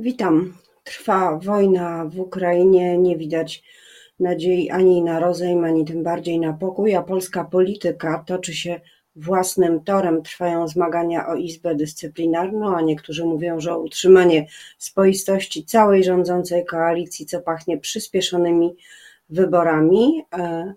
Witam. Trwa wojna w Ukrainie, nie widać nadziei ani na rozejm, ani tym bardziej na pokój, a polska polityka toczy się własnym torem. Trwają zmagania o Izbę Dyscyplinarną, a niektórzy mówią, że o utrzymanie spoistości całej rządzącej koalicji, co pachnie przyspieszonymi wyborami. E,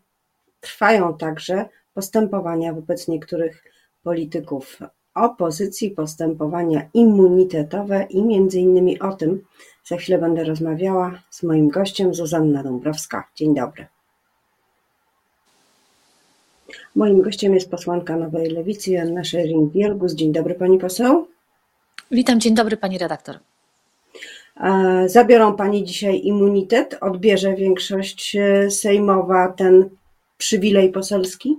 trwają także postępowania wobec niektórych polityków opozycji, postępowania immunitetowe i między innymi o tym za chwilę będę rozmawiała z moim gościem Zuzanna Dąbrowska. Dzień dobry. Moim gościem jest posłanka Nowej Lewicy Joanna Schering-Wielgus. Dzień dobry pani poseł. Witam, dzień dobry pani redaktor. E, zabiorą pani dzisiaj immunitet? Odbierze większość e, sejmowa ten przywilej poselski?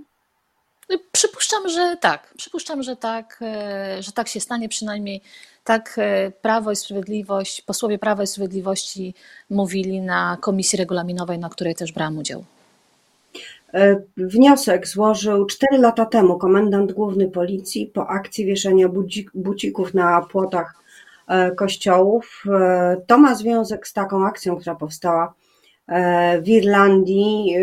Przypuszczam, że tak. Przypuszczam, że tak, e, że tak się stanie przynajmniej. Tak Prawo i Sprawiedliwość, posłowie Prawa i Sprawiedliwości mówili na komisji regulaminowej, na której też brałam udział. Wniosek złożył cztery lata temu komendant główny policji po akcji wieszania bucików na płotach kościołów. To ma związek z taką akcją, która powstała w Irlandii.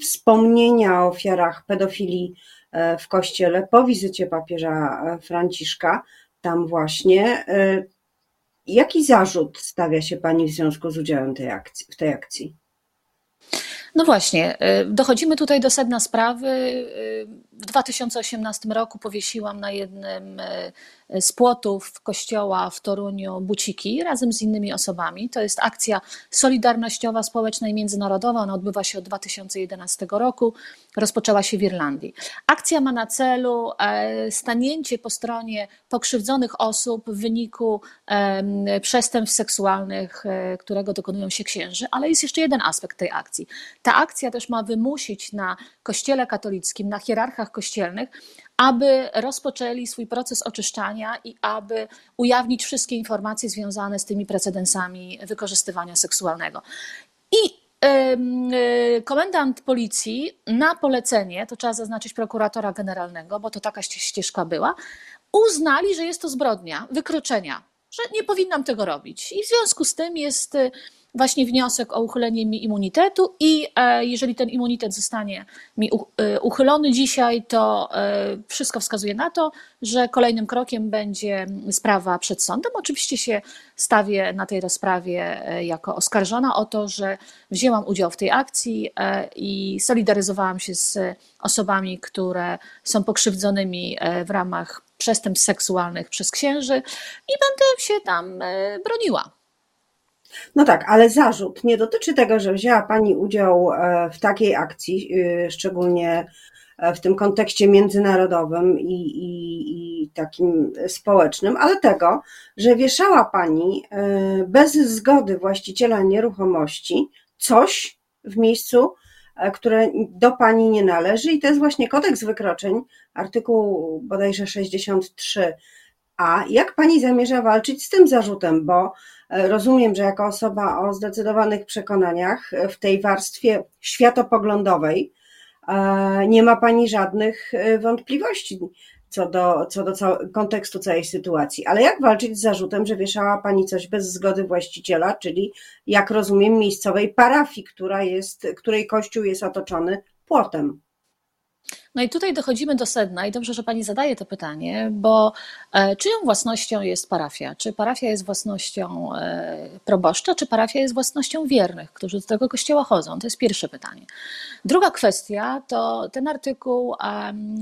Wspomnienia o ofiarach pedofilii E, w kościele po wizycie papieża e, Franciszka, tam właśnie. E, jaki zarzut stawia się Pani w związku z udziałem tej akcji, w tej akcji? No właśnie, dochodzimy tutaj do sedna sprawy. W 2018 roku powiesiłam na jednym z płotów kościoła w Toruniu buciki razem z innymi osobami. To jest akcja solidarnościowa, społeczna i międzynarodowa. Ona odbywa się od 2011 roku. Rozpoczęła się w Irlandii. Akcja ma na celu e, stanięcie po stronie pokrzywdzonych osób w wyniku przestępstw seksualnych, e, którego dokonują się księży, ale jest jeszcze jeden aspekt tej akcji. Ta akcja też ma wymusić na Kościele katolickim, na hierarchach kościelnych, aby rozpoczęli swój proces oczyszczania i aby ujawnić wszystkie informacje związane z tymi precedensami wykorzystywania seksualnego. I y, komendant policji na polecenie, to trzeba zaznaczyć prokuratora generalnego, bo to taka ścieżka była, uznali, że jest to zbrodnia, wykroczenia, że nie powinnam tego robić. I w związku z tym jest właśnie wniosek o uchylenie mi immunitetu i e, jeżeli ten immunitet zostanie mi e, uchylony dzisiaj, to e, wszystko wskazuje na to, że kolejnym krokiem będzie sprawa przed sądem. Oczywiście się stawię na tej rozprawie jako oskarżona o to, że wzięłam udział w tej akcji i solidaryzowałam się z osobami, które są pokrzywdzonymi w ramach przestępstw seksualnych przez księży i będę się tam broniła. No tak, ale zarzut nie dotyczy tego, że wzięła Pani udział e, w takiej akcji, e, szczególnie e, w tym kontekście międzynarodowym i, i, i, takim społecznym, ale tego, że wieszała Pani bez zgody właściciela nieruchomości coś w miejscu, które do Pani nie należy i to jest właśnie kodeks wykroczeń, artykuł bodajże 63 a jak pani zamierza walczyć z tym zarzutem? Bo e, rozumiem, że jako osoba o zdecydowanych przekonaniach e, w tej warstwie światopoglądowej e, nie ma pani żadnych wątpliwości co do, co do kontekstu całej sytuacji. Ale jak walczyć z zarzutem, że wieszała pani coś bez zgody właściciela, czyli jak rozumiem miejscowej parafii, która jest, której kościół jest otoczony płotem? No i tutaj dochodzimy do sedna i dobrze, że Pani zadaje to pytanie, bo e, czyją własnością jest parafia? Czy parafia jest własnością e, proboszcza, czy parafia jest własnością wiernych, którzy do tego kościoła chodzą? To jest pierwsze pytanie. Druga kwestia to ten artykuł,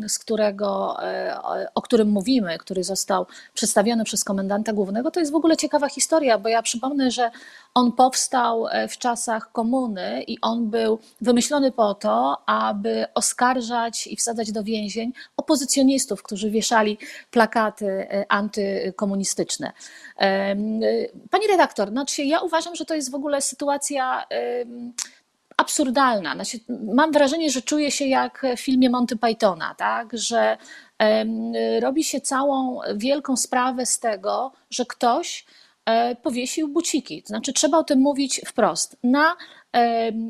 z którego, e, o którym mówimy, który został przedstawiony przez komendanta głównego, to jest w ogóle ciekawa historia, bo ja przypomnę, że on powstał w czasach komuny i on był wymyślony po to, aby oskarżać i wsadzać do więzień opozycjonistów, którzy wieszali plakaty e, antykomunistyczne. E, pani redaktor, znaczy ja uważam, że to jest w ogóle sytuacja absurdalna. Znaczy, mam wrażenie, że czuję się jak w filmie Monty Pythona, tak? że robi się całą wielką sprawę z tego, że ktoś e, powiesił buciki. To znaczy, trzeba o tym mówić wprost. Na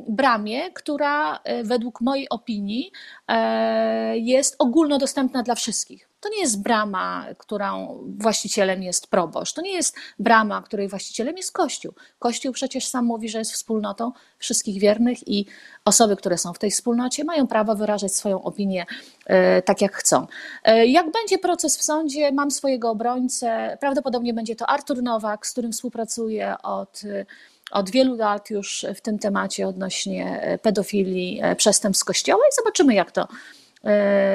bramie, która e, według mojej opinii e, jest ogólnodostępna dla wszystkich. To nie jest brama, którą właścicielem jest proboszcz. To nie jest brama, której właścicielem jest Kościół. Kościół przecież sam mówi, że jest wspólnotą wszystkich wiernych i osoby, które są w tej wspólnocie, mają prawo wyrażać swoją opinię e, tak, jak chcą. E, jak będzie proces w sądzie, mam swojego obrońcę. Prawdopodobnie będzie to Artur Nowak, z którym współpracuję od od wielu lat już w tym temacie odnośnie pedofilii, przestępstw kościoła i zobaczymy, jak to, E,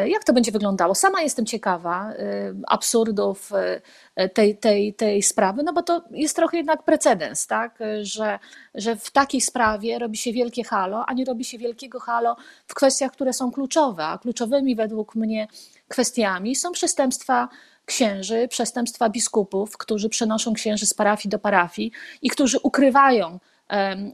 jak to będzie wyglądało? Sama jestem ciekawa e, absurdów e, tej, tej, tej sprawy, no bo to jest trochę jednak precedens, tak? że, że w takiej sprawie robi się wielkie halo, a nie robi się wielkiego halo w kwestiach, które są kluczowe, a kluczowymi według mnie kwestiami są przestępstwa księży, przestępstwa biskupów, którzy przenoszą księży z parafii do parafii i którzy ukrywają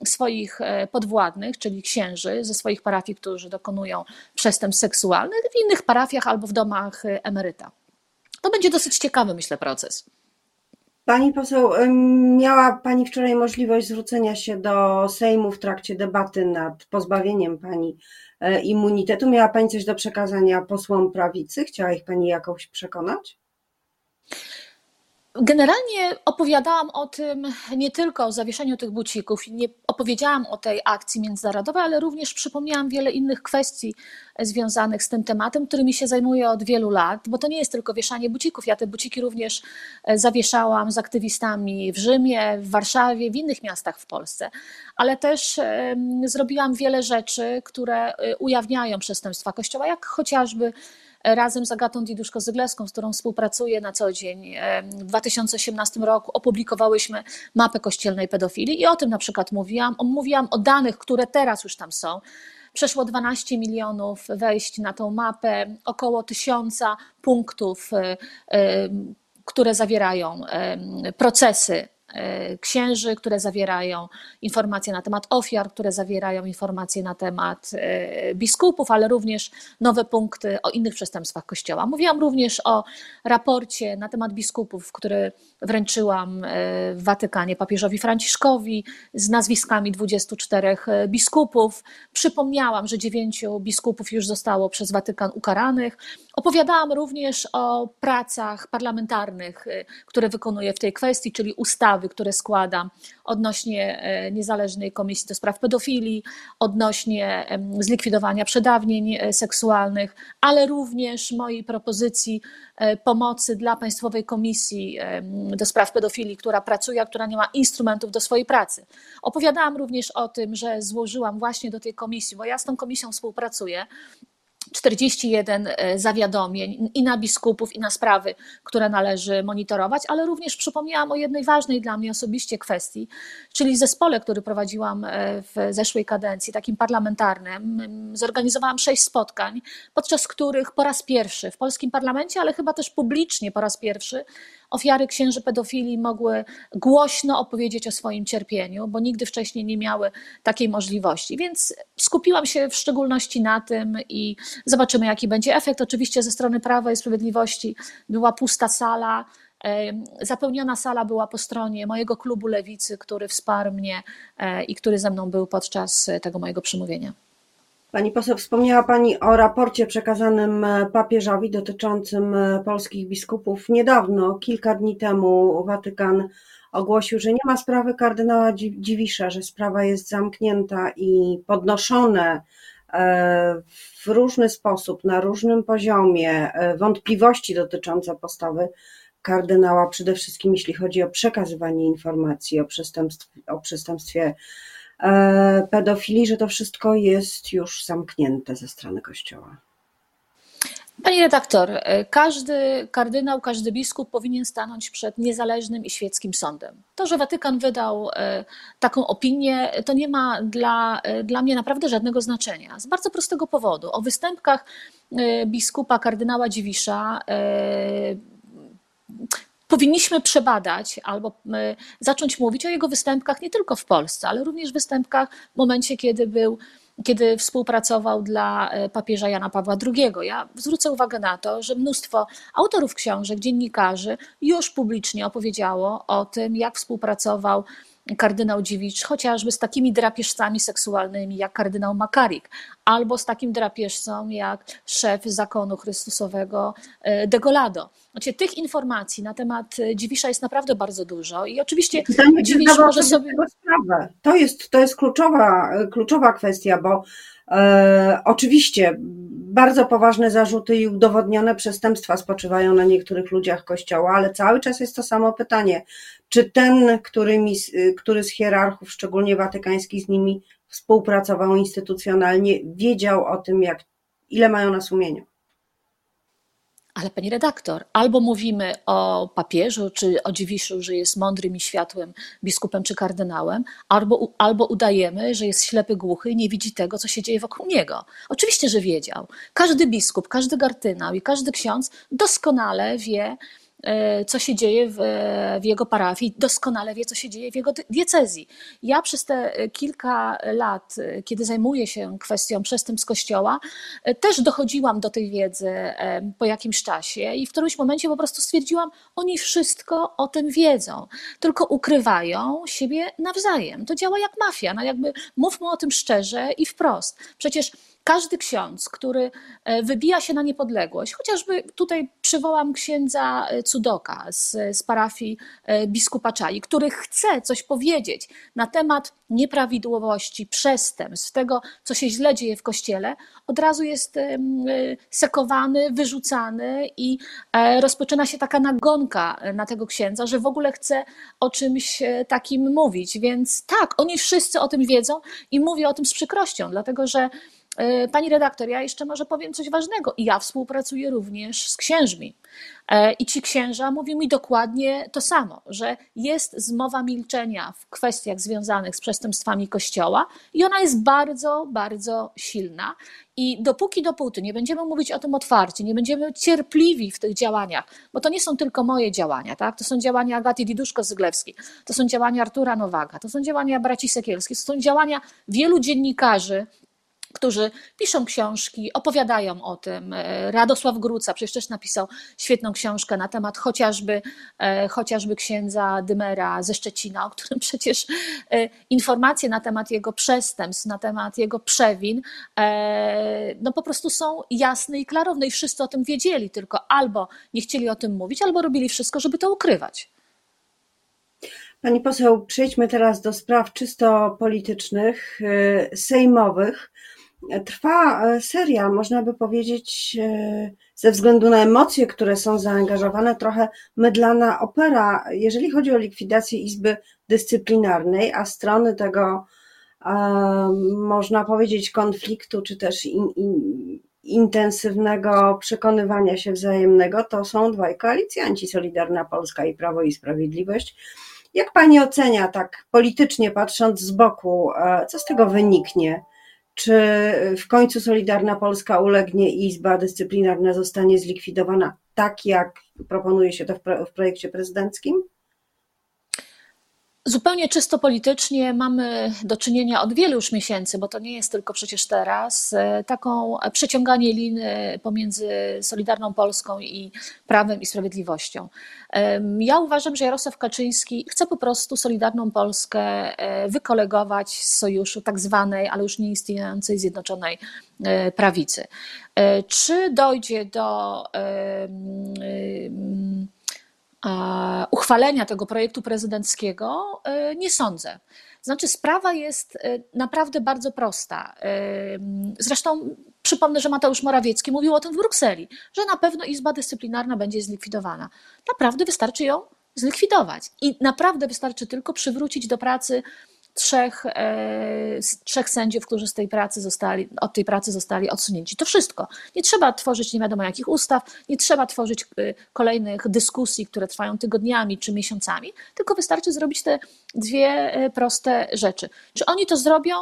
swoich e, podwładnych, czyli księży ze swoich parafii, którzy dokonują przestępstw seksualnych w innych parafiach albo w domach e, emeryta. To będzie dosyć ciekawy, myślę, proces. Pani poseł, miała Pani wczoraj możliwość zwrócenia się do Sejmu w trakcie debaty nad pozbawieniem Pani e, immunitetu. Miała Pani coś do przekazania posłom prawicy? Chciała ich Pani jakoś przekonać? Generalnie opowiadałam o tym nie tylko o zawieszeniu tych bucików, nie opowiedziałam o tej akcji międzynarodowej, ale również przypomniałam wiele innych kwestii związanych z tym tematem, którymi się zajmuję od wielu lat, bo to nie jest tylko wieszanie bucików. Ja te buciki również e, zawieszałam z aktywistami w Rzymie, w Warszawie, w innych miastach w Polsce, ale też zrobiłam wiele rzeczy, które e, ujawniają przestępstwa Kościoła, jak chociażby razem z Agatą Diduszko-Zygleską, z którą współpracuję na co dzień. W 2018 roku opublikowałyśmy mapę kościelnej pedofilii i o tym na przykład mówiłam. Mówiłam o danych, które teraz już tam są. Przeszło 12 milionów wejść na tą mapę, około tysiąca punktów, e, e, które zawierają procesy księży, które zawierają informacje na temat ofiar, które zawierają informacje na temat e, biskupów, ale również nowe punkty o innych przestępstwach Kościoła. Mówiłam również o raporcie na temat biskupów, który wręczyłam e, w Watykanie papieżowi Franciszkowi z nazwiskami 24 biskupów. Przypomniałam, że dziewięciu biskupów już zostało przez Watykan ukaranych. Opowiadałam również o pracach parlamentarnych, które wykonuję w tej kwestii, czyli ustawy, które składam odnośnie e, niezależnej komisji do spraw pedofilii, odnośnie zlikwidowania przedawnień e, seksualnych, ale również mojej propozycji e, pomocy dla Państwowej Komisji do spraw pedofilii, która pracuje, a która nie ma instrumentów do swojej pracy. Opowiadałam również o tym, że złożyłam właśnie do tej komisji, bo ja z tą komisją współpracuję, 41 e, zawiadomień i na biskupów, i na sprawy, które należy monitorować, ale również przypomniałam o jednej ważnej dla mnie osobiście kwestii, czyli zespole, który prowadziłam e, w zeszłej kadencji, takim parlamentarnym. Zorganizowałam sześć spotkań, podczas których po raz pierwszy w polskim parlamencie, ale chyba też publicznie po raz pierwszy ofiary księży pedofilii mogły głośno opowiedzieć o swoim cierpieniu, bo nigdy wcześniej nie miały takiej możliwości. Więc skupiłam się w szczególności na tym i zobaczymy, jaki będzie efekt. Oczywiście ze strony Prawa i Sprawiedliwości była pusta sala. Zapełniona sala była po stronie mojego klubu lewicy, który wsparł mnie e, i który ze mną był podczas tego mojego przemówienia. Pani poseł, wspomniała Pani o raporcie przekazanym e, papieżowi dotyczącym e, polskich biskupów. Niedawno, kilka dni temu, Watykan ogłosił, że nie ma sprawy kardynała Dziwisza, że sprawa jest zamknięta i podnoszone e, w różny sposób, na różnym poziomie wątpliwości dotyczące postawy kardynała, przede wszystkim jeśli chodzi o przekazywanie informacji o przestępstwie, o przestępstwie pedofilii, że to wszystko jest już zamknięte ze strony Kościoła. Pani redaktor, e, każdy kardynał, każdy biskup powinien stanąć przed niezależnym i świeckim sądem. To, że Watykan wydał e, taką opinię, to nie ma dla, dla mnie naprawdę żadnego znaczenia. Z bardzo prostego powodu. O występkach biskupa kardynała Dziwisza powinniśmy przebadać albo e, zacząć mówić o jego występkach nie tylko w Polsce, ale również występkach w momencie, kiedy był kiedy współpracował dla e, papieża Jana Pawła II. Ja zwrócę uwagę na to, że mnóstwo autorów książek, dziennikarzy już publicznie opowiedziało o tym, jak współpracował kardynał Dziwicz, chociażby z takimi drapieżcami seksualnymi jak kardynał Makarik, albo z takim drapieżcą jak szef zakonu Chrystusowego Degolado. Znaczy, tych informacji na temat Dziwisza jest naprawdę bardzo dużo i oczywiście Pytanie, Dziwisz może sobie... Sprawę. To jest, to jest kluczowa, kluczowa kwestia, bo e, oczywiście bardzo poważne zarzuty i udowodnione przestępstwa spoczywają na niektórych ludziach Kościoła, ale cały czas jest to samo pytanie, czy ten, który, który z hierarchów, szczególnie watykańskich, z nimi współpracował instytucjonalnie, wiedział o tym, jak, ile mają na sumieniu. Ale pani redaktor, albo mówimy o papieżu czy o Dziwiszu, że jest mądrym i światłym biskupem czy kardynałem, albo, albo udajemy, że jest ślepy, głuchy i nie widzi tego, co się dzieje wokół niego. Oczywiście, że wiedział. Każdy biskup, każdy kardynał i każdy ksiądz doskonale wie, co się dzieje w, w, jego parafii, doskonale wie, co się dzieje w jego diecezji. Ja przez te kilka lat, kiedy zajmuję się kwestią przestępstw Kościoła, e, też dochodziłam do tej wiedzy e, po jakimś czasie i w którymś momencie po prostu stwierdziłam, oni wszystko o tym wiedzą, tylko ukrywają siebie nawzajem. To działa jak mafia, no jakby mówmy o tym szczerze i wprost. Przecież każdy ksiądz, który e, wybija się na niepodległość, chociażby tutaj przywołam księdza e, Cudoka z, z parafii e, biskupa Czai, który chce coś powiedzieć na temat nieprawidłowości, przestępstw, tego, co się źle dzieje w kościele, od razu jest sekowany, wyrzucany i rozpoczyna się taka nagonka na tego księdza, że w ogóle chce o czymś takim mówić. Więc tak, oni wszyscy o tym wiedzą i mówię o tym z przykrością, dlatego że pani redaktor, ja jeszcze może powiem coś ważnego. Ja współpracuję również z księżmi. E, I ci księża mówią mi dokładnie to samo, że jest zmowa milczenia w kwestiach związanych z przestępstwami Kościoła i ona jest bardzo, bardzo silna. I dopóki, dopóty nie będziemy mówić o tym otwarcie, nie będziemy cierpliwi w tych działaniach, bo to nie są tylko moje działania, tak? to są działania Agaty Diduszko-Zyglewskiej, to są działania Artura Nowaga, to są działania braci Sekielskich, to są działania wielu dziennikarzy, którzy piszą książki, opowiadają o tym. E, Radosław Gruca przecież też napisał świetną książkę na temat chociażby, e, chociażby księdza Dymera ze Szczecina, o którym przecież e, informacje na temat jego przestępstw, na temat jego przewin, no po prostu są jasne i klarowne i wszyscy o tym wiedzieli, tylko albo nie chcieli o tym mówić, albo robili wszystko, żeby to ukrywać. Pani poseł, przejdźmy teraz do spraw czysto politycznych, sejmowych. Trwa e, serial, można by powiedzieć, e, ze względu na emocje, które są zaangażowane, trochę mydlana opera, jeżeli chodzi o likwidację Izby Dyscyplinarnej, a strony tego, e, można powiedzieć, konfliktu, czy też in, in, intensywnego przekonywania się wzajemnego, to są dwaj koalicjanci, Solidarna Polska i Prawo i Sprawiedliwość. Jak pani ocenia, tak politycznie patrząc z boku, co z tego wyniknie? Czy w końcu Solidarna Polska ulegnie i Izba Dyscyplinarna zostanie zlikwidowana tak, jak proponuje się to w projekcie prezydenckim? Zupełnie czysto politycznie mamy do czynienia od wielu już miesięcy, bo to nie jest tylko przecież teraz, e, taką przeciąganie liny pomiędzy Solidarną Polską i Prawem i Sprawiedliwością. Ja uważam, że Jarosław Kaczyński chce po prostu Solidarną Polskę e, wykolegować z sojuszu tak zwanej, ale już nieistniejącej Zjednoczonej e, Prawicy. Czy dojdzie do uchwalenia tego projektu prezydenckiego e, nie sądzę. Znaczy, sprawa jest e, naprawdę bardzo prosta. E, zresztą przypomnę, że Mateusz Morawiecki mówił o tym w Brukseli, że na pewno Izba Dyscyplinarna będzie zlikwidowana. Naprawdę wystarczy ją zlikwidować i naprawdę wystarczy tylko przywrócić do pracy trzech, e, trzech sędziów, którzy z tej pracy zostali, od tej pracy zostali odsunięci. To wszystko. Nie trzeba tworzyć nie wiadomo jakich ustaw, nie trzeba tworzyć e, kolejnych dyskusji, które trwają tygodniami czy miesiącami, tylko wystarczy zrobić te dwie e, proste rzeczy. Czy oni to zrobią?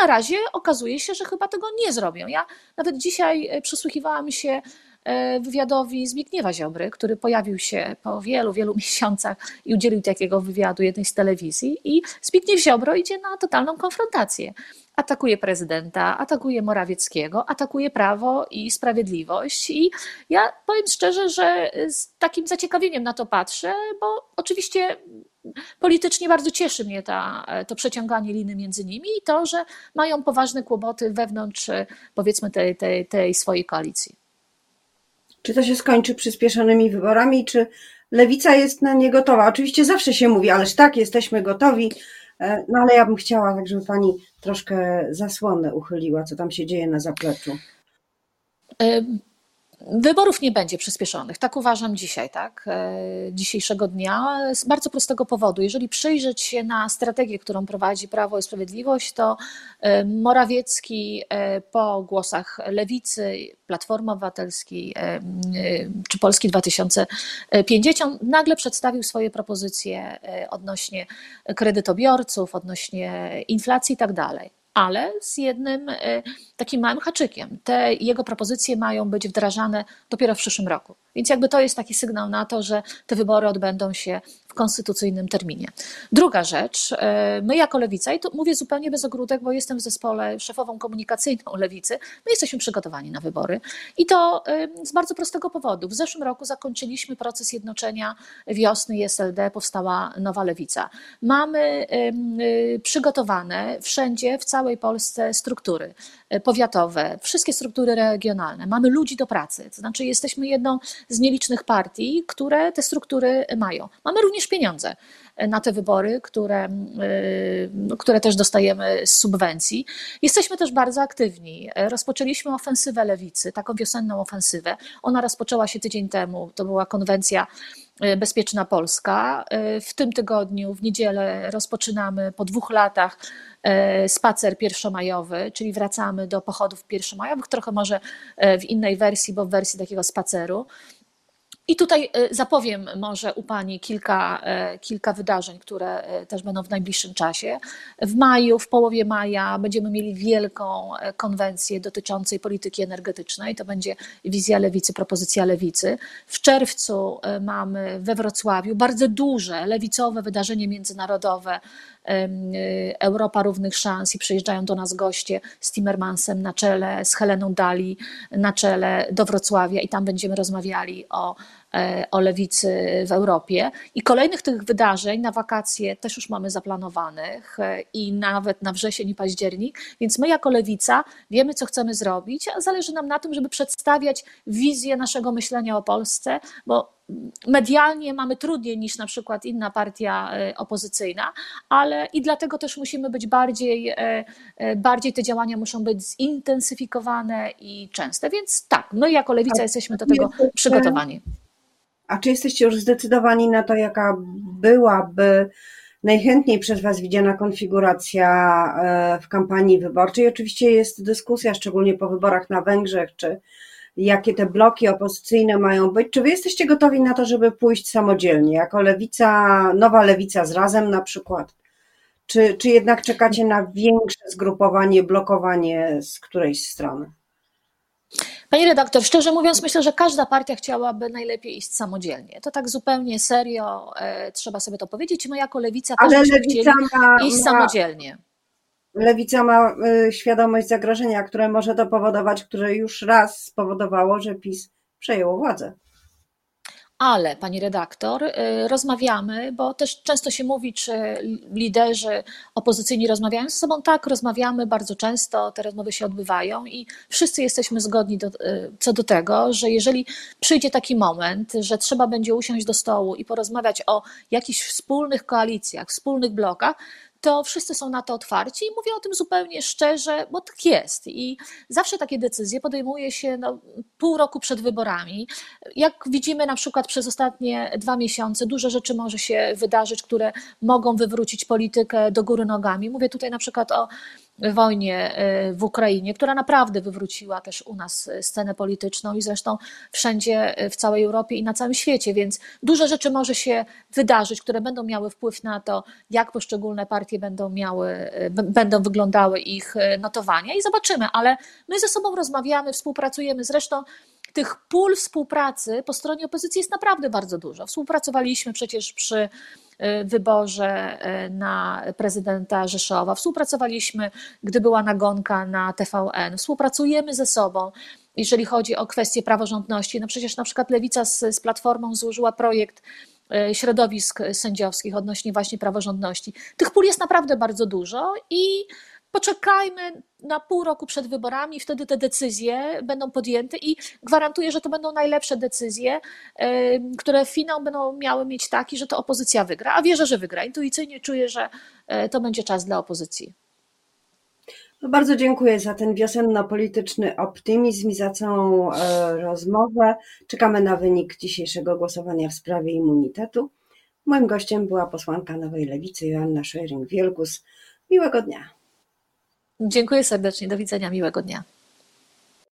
Na razie okazuje się, że chyba tego nie zrobią. Ja nawet dzisiaj przysłuchiwałam się E, wywiadowi Zbigniewa Ziobry, który pojawił się po wielu, wielu miesiącach i udzielił takiego wywiadu jednej z telewizji i Zbigniew Ziobro idzie na totalną konfrontację. Atakuje prezydenta, atakuje Morawieckiego, atakuje prawo i sprawiedliwość. I ja powiem szczerze, że z takim zaciekawieniem na to patrzę, bo oczywiście politycznie bardzo cieszy mnie ta, to przeciąganie liny między nimi i to, że mają poważne kłopoty wewnątrz, powiedzmy, tej, tej, tej swojej koalicji. Czy to się skończy przyspieszonymi wyborami, czy lewica jest na nie gotowa? Oczywiście zawsze się mówi, ależ tak, jesteśmy gotowi, e, no ale ja bym chciała, tak żeby pani troszkę zasłonę uchyliła, co tam się dzieje na zapleczu. Wyborów nie będzie przyspieszonych, tak uważam dzisiaj, tak, e, dzisiejszego dnia, z bardzo prostego powodu. Jeżeli przyjrzeć się na strategię, którą prowadzi Prawo i Sprawiedliwość, to e, Morawiecki e, po głosach Lewicy, Platformy Obywatelskiej czy Polski 2050 nagle przedstawił swoje propozycje odnośnie kredytobiorców, odnośnie inflacji i tak dalej ale z jednym e, takim małym haczykiem. Te jego propozycje mają być wdrażane dopiero w przyszłym roku. Więc jakby to jest taki sygnał na to, że te wybory odbędą się w konstytucyjnym terminie. Druga rzecz, e, my jako Lewica, i to mówię zupełnie bez ogródek, bo jestem w zespole szefową komunikacyjną Lewicy, my jesteśmy przygotowani na wybory. I to e, z bardzo prostego powodu. W zeszłym roku zakończyliśmy proces jednoczenia wiosny i SLD, powstała nowa Lewica. Mamy przygotowane wszędzie, w całej Polsce struktury e, powiatowe, wszystkie struktury regionalne. Mamy ludzi do pracy, to znaczy jesteśmy jedną z nielicznych partii, które te struktury mają. Mamy również pieniądze na te wybory, które, y, które też dostajemy z subwencji. Jesteśmy też bardzo aktywni. Rozpoczęliśmy ofensywę lewicy, taką wiosenną ofensywę. Ona rozpoczęła się tydzień temu. To była konwencja Bezpieczna Polska. Y, w tym tygodniu, w niedzielę, rozpoczynamy po dwóch latach spacer pierwszomajowy, czyli wracamy do pochodów pierwszomajowych, trochę może w innej wersji, bo w wersji takiego spaceru. I tutaj e, zapowiem może u Pani kilka, e, kilka wydarzeń, które e, też będą w najbliższym czasie. W maju, w połowie maja będziemy mieli wielką konwencję dotyczącej polityki energetycznej. To będzie wizja lewicy, propozycja lewicy. W czerwcu mamy we Wrocławiu bardzo duże lewicowe wydarzenie międzynarodowe Europa Równych Szans i przyjeżdżają do nas goście z Timmermansem na czele, z Heleną Dali na czele do Wrocławia i tam będziemy rozmawiali o E, o lewicy w Europie. I kolejnych tych wydarzeń na wakacje też już mamy zaplanowanych e, i nawet na wrzesień i październik, więc my jako lewica wiemy, co chcemy zrobić, a zależy nam na tym, żeby przedstawiać wizję naszego myślenia o Polsce, bo medialnie mamy trudniej niż na przykład inna partia e, opozycyjna, ale i dlatego też musimy być bardziej, bardziej te działania muszą być zintensyfikowane i częste. Więc tak, my jako lewica jesteśmy do tego przygotowani. A czy jesteście już zdecydowani na to, jaka byłaby najchętniej przez Was widziana konfiguracja e, w kampanii wyborczej? Oczywiście jest dyskusja, szczególnie po wyborach na Węgrzech, czy jakie te bloki opozycyjne mają być. Czy Wy jesteście gotowi na to, żeby pójść samodzielnie, jako lewica, nowa lewica z razem na przykład? Czy, czy jednak czekacie na większe zgrupowanie, blokowanie z którejś strony? Pani redaktor, szczerze mówiąc, myślę, że każda partia chciałaby najlepiej iść samodzielnie. To tak zupełnie serio e, trzeba sobie to powiedzieć. My jako lewica też Ale lewica ma, iść ma, samodzielnie. Lewica ma y, świadomość zagrożenia, które może to powodować, które już raz spowodowało, że PiS przejęło władzę ale pani redaktor, y, rozmawiamy, bo też często się mówi, czy liderzy opozycyjni rozmawiają ze sobą. Tak, rozmawiamy bardzo często, te rozmowy się odbywają i wszyscy jesteśmy zgodni do, y, co do tego, że jeżeli przyjdzie taki moment, że trzeba będzie usiąść do stołu i porozmawiać o jakichś wspólnych koalicjach, wspólnych blokach, to wszyscy są na to otwarci i mówię o tym zupełnie szczerze, bo tak jest. I zawsze takie decyzje podejmuje się no, pół roku przed wyborami. Jak widzimy na przykład przez ostatnie dwa miesiące, dużo rzeczy może się wydarzyć, które mogą wywrócić politykę do góry nogami. Mówię tutaj na przykład o wojnie y, w Ukrainie, która naprawdę wywróciła też u nas scenę polityczną i zresztą wszędzie y, w całej Europie i na całym świecie, więc dużo rzeczy może się wydarzyć, które będą miały wpływ na to, jak poszczególne partie będą miały, będą wyglądały ich notowania i zobaczymy, ale my ze sobą rozmawiamy, współpracujemy, zresztą tych pól współpracy po stronie opozycji jest naprawdę bardzo dużo. Współpracowaliśmy przecież przy E, wyborze e, na prezydenta Rzeszowa. Współpracowaliśmy, gdy była nagonka na TVN. Współpracujemy ze sobą, jeżeli chodzi o kwestie praworządności. No przecież na przykład Lewica z, z Platformą złożyła projekt środowisk sędziowskich odnośnie właśnie praworządności. Tych pól jest naprawdę bardzo dużo i poczekajmy na pół roku przed wyborami, wtedy te decyzje będą podjęte i gwarantuję, że to będą najlepsze decyzje, które finał będą miały mieć taki, że to opozycja wygra. A wierzę, że wygra. Intuicyjnie czuję, że e, to będzie czas dla opozycji. No bardzo dziękuję za ten wiosenno-polityczny optymizm i za całą e, rozmowę. Czekamy na wynik dzisiejszego głosowania w sprawie immunitetu. Moim gościem była posłanka Nowej Lewicy Joanna Schering-Wielgus. Miłego dnia. Dziękuję serdecznie. Do widzenia. Miłego dnia.